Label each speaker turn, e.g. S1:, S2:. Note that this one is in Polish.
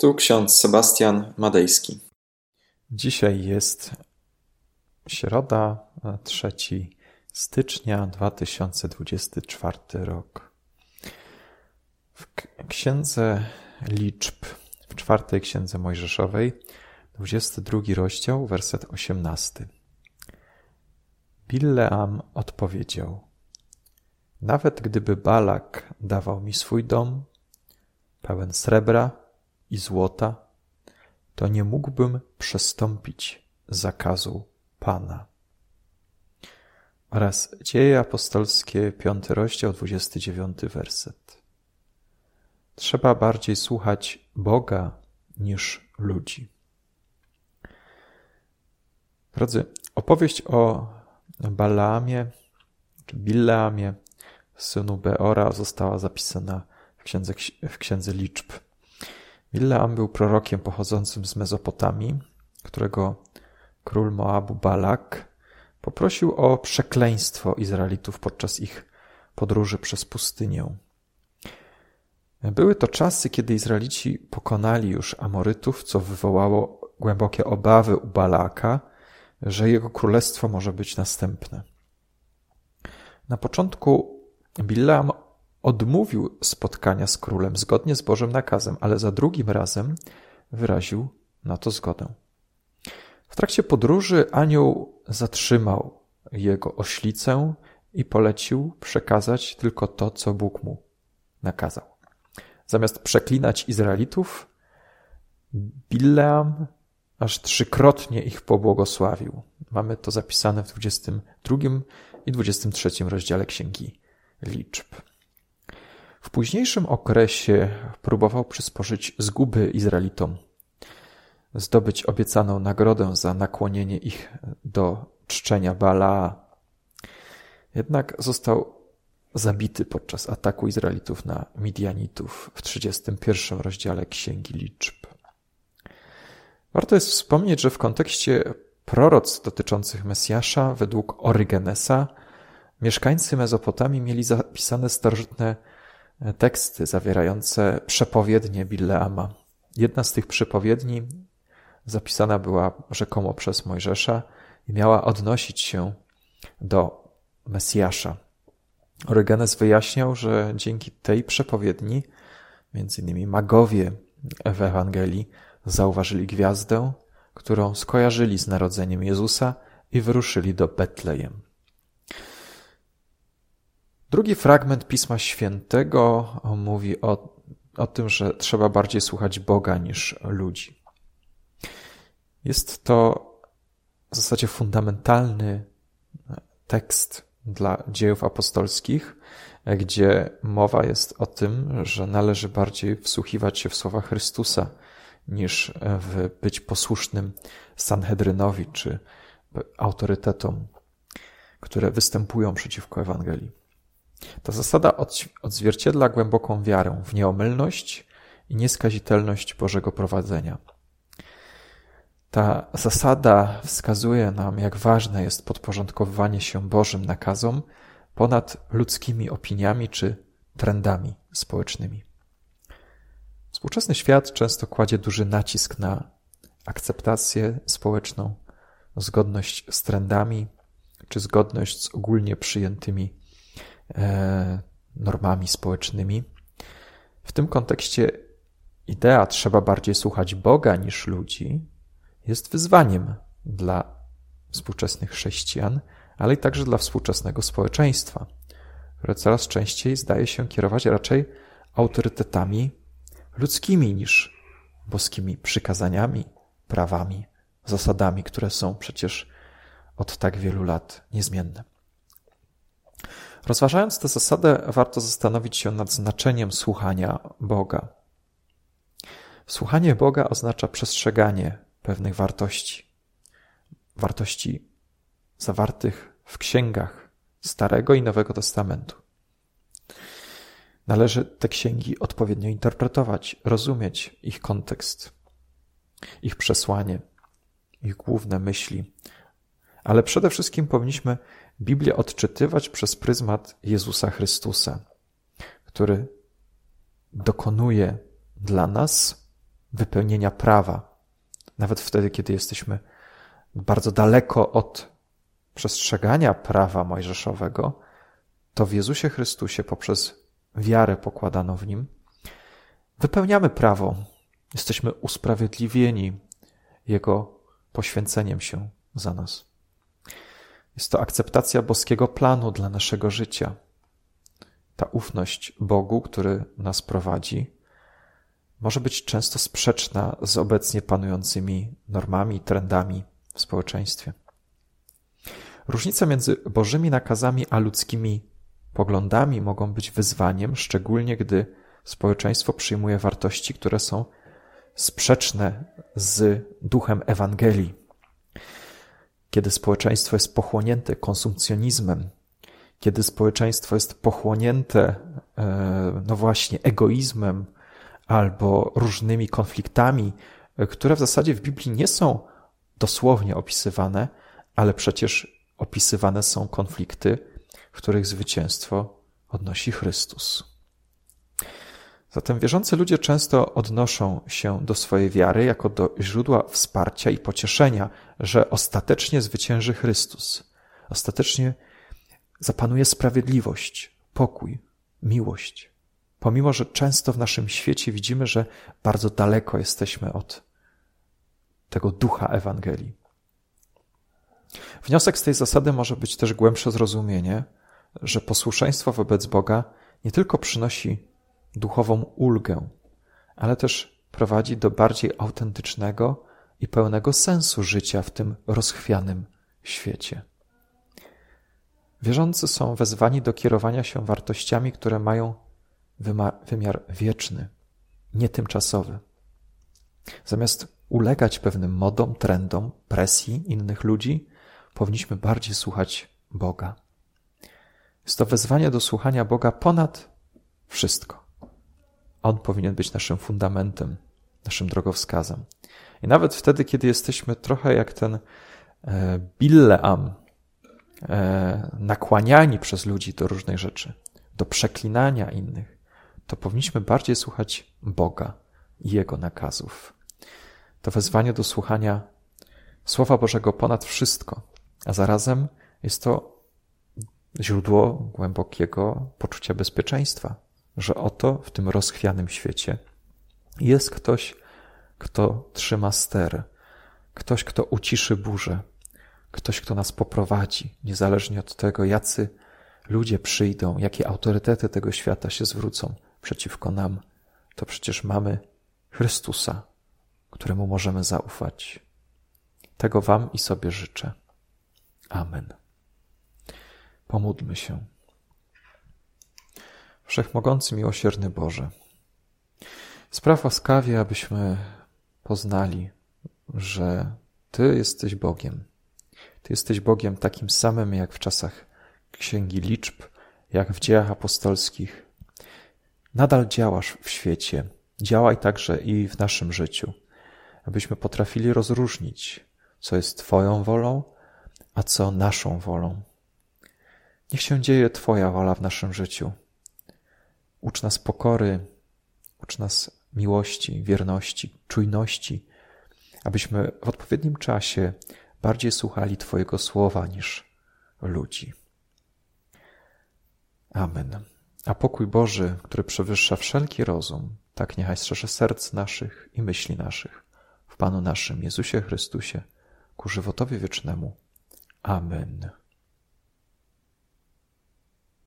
S1: Tu ksiądz Sebastian Madejski.
S2: Dzisiaj jest środa, 3 stycznia 2024 rok. W księdze liczb, w czwartej księdze Mojżeszowej, 22 rozdział, werset 18. Bileam odpowiedział: Nawet gdyby Balak dawał mi swój dom, pełen srebra i złota, to nie mógłbym przestąpić zakazu Pana. Oraz Dzieje apostolskie, piąty rozdział, dwudziesty dziewiąty werset. Trzeba bardziej słuchać Boga niż ludzi. Drodzy, opowieść o Balaamie, czy Bileamie, synu Beora, została zapisana w księdze, w księdze liczb. Bileam był prorokiem pochodzącym z Mezopotamii, którego król Moabu Balak poprosił o przekleństwo Izraelitów podczas ich podróży przez pustynię. Były to czasy, kiedy Izraelici pokonali już Amorytów, co wywołało głębokie obawy u Balaka, że jego królestwo może być następne. Na początku Bileam odmówił spotkania z królem zgodnie z Bożym nakazem, ale za drugim razem wyraził na to zgodę. W trakcie podróży anioł zatrzymał jego oślicę i polecił przekazać tylko to, co Bóg mu nakazał. Zamiast przeklinać Izraelitów, Bileam aż trzykrotnie ich pobłogosławił. Mamy to zapisane w 22 i 23 rozdziale Księgi Liczb. W późniejszym okresie próbował przysporzyć zguby Izraelitom, zdobyć obiecaną nagrodę za nakłonienie ich do czczenia Balaa. Jednak został zabity podczas ataku Izraelitów na Midianitów w 31 rozdziale Księgi Liczb. Warto jest wspomnieć, że w kontekście proroc dotyczących Mesjasza, według Orygenesa, mieszkańcy Mezopotamii mieli zapisane starożytne teksty zawierające przepowiednie Bileama. Jedna z tych przepowiedni zapisana była rzekomo przez Mojżesza i miała odnosić się do Mesjasza. Orygenes wyjaśniał, że dzięki tej przepowiedni, między innymi magowie w Ewangelii zauważyli gwiazdę, którą skojarzyli z narodzeniem Jezusa i wyruszyli do Betlejem. Drugi fragment Pisma Świętego mówi o, o tym, że trzeba bardziej słuchać Boga niż ludzi. Jest to w zasadzie fundamentalny tekst dla dziejów apostolskich, gdzie mowa jest o tym, że należy bardziej wsłuchiwać się w słowa Chrystusa niż w być posłusznym Sanhedrynowi czy autorytetom, które występują przeciwko Ewangelii. Ta zasada odzwierciedla głęboką wiarę w nieomylność i nieskazitelność Bożego prowadzenia. Ta zasada wskazuje nam, jak ważne jest podporządkowywanie się Bożym nakazom ponad ludzkimi opiniami czy trendami społecznymi. Współczesny świat często kładzie duży nacisk na akceptację społeczną, zgodność z trendami czy zgodność z ogólnie przyjętymi normami społecznymi. W tym kontekście idea trzeba bardziej słuchać Boga niż ludzi jest wyzwaniem dla współczesnych chrześcijan, ale i także dla współczesnego społeczeństwa, które coraz częściej zdaje się kierować raczej autorytetami ludzkimi niż boskimi przykazaniami, prawami, zasadami, które są przecież od tak wielu lat niezmienne. Rozważając tę zasadę, warto zastanowić się nad znaczeniem słuchania Boga. Słuchanie Boga oznacza przestrzeganie pewnych wartości. Wartości zawartych w księgach Starego i Nowego Testamentu. Należy te księgi odpowiednio interpretować, rozumieć ich kontekst, ich przesłanie, ich główne myśli. Ale przede wszystkim powinniśmy Biblię odczytywać przez pryzmat Jezusa Chrystusa, który dokonuje dla nas wypełnienia prawa, nawet wtedy, kiedy jesteśmy bardzo daleko od przestrzegania prawa mojżeszowego, to w Jezusie Chrystusie poprzez wiarę pokładaną w Nim wypełniamy prawo. Jesteśmy usprawiedliwieni Jego poświęceniem się za nas. Jest to akceptacja boskiego planu dla naszego życia. Ta ufność Bogu, który nas prowadzi, może być często sprzeczna z obecnie panującymi normami, trendami w społeczeństwie. Różnice między Bożymi nakazami a ludzkimi poglądami mogą być wyzwaniem, szczególnie gdy społeczeństwo przyjmuje wartości, które są sprzeczne z duchem Ewangelii. Kiedy społeczeństwo jest pochłonięte konsumpcjonizmem, kiedy społeczeństwo jest pochłonięte, e, no właśnie, egoizmem albo różnymi konfliktami, e, które w zasadzie w Biblii nie są dosłownie opisywane, ale przecież opisywane są konflikty, w których zwycięstwo odnosi Chrystus. Zatem wierzący ludzie często odnoszą się do swojej wiary jako do źródła wsparcia i pocieszenia, że ostatecznie zwycięży Chrystus. Ostatecznie zapanuje sprawiedliwość, pokój, miłość. Pomimo, że często w naszym świecie widzimy, że bardzo daleko jesteśmy od tego ducha Ewangelii. Wniosek z tej zasady może być też głębsze zrozumienie, że posłuszeństwo wobec Boga nie tylko przynosi duchową ulgę, ale też prowadzi do bardziej autentycznego i pełnego sensu życia w tym rozchwianym świecie. Wierzący są wezwani do kierowania się wartościami, które mają wymiar wieczny, nie tymczasowy. Zamiast ulegać pewnym modom, trendom, presji innych ludzi, powinniśmy bardziej słuchać Boga. Jest to wezwanie do słuchania Boga ponad wszystko. On powinien być naszym fundamentem, naszym drogowskazem. I nawet wtedy, kiedy jesteśmy trochę jak ten e, Billeam, e, nakłaniani przez ludzi do różnych rzeczy, do przeklinania innych, to powinniśmy bardziej słuchać Boga i Jego nakazów. To wezwanie do słuchania Słowa Bożego ponad wszystko, a zarazem jest to źródło głębokiego poczucia bezpieczeństwa, że oto w tym rozchwianym świecie jest ktoś, kto trzyma ster, ktoś, kto uciszy burzę, ktoś, kto nas poprowadzi, niezależnie od tego, jacy ludzie przyjdą, jakie autorytety tego świata się zwrócą przeciwko nam, to przecież mamy Chrystusa, któremu możemy zaufać. Tego Wam i sobie życzę. Amen. Pomódlmy się. Wszechmogący, miłosierny Boże, spraw łaskawie, abyśmy poznali, że Ty jesteś Bogiem. Ty jesteś Bogiem takim samym jak w czasach Księgi Liczb, jak w dziejach apostolskich. Nadal działasz w świecie. Działaj także i w naszym życiu, abyśmy potrafili rozróżnić, co jest Twoją wolą, a co naszą wolą. Niech się dzieje Twoja wola w naszym życiu. Ucz nas pokory, ucz nas miłości, wierności, czujności, abyśmy w odpowiednim czasie bardziej słuchali Twojego słowa niż ludzi. Amen. A pokój Boży, który przewyższa wszelki rozum, tak niechaj strzeże serc naszych i myśli naszych w Panu naszym Jezusie Chrystusie ku żywotowi wiecznemu. Amen.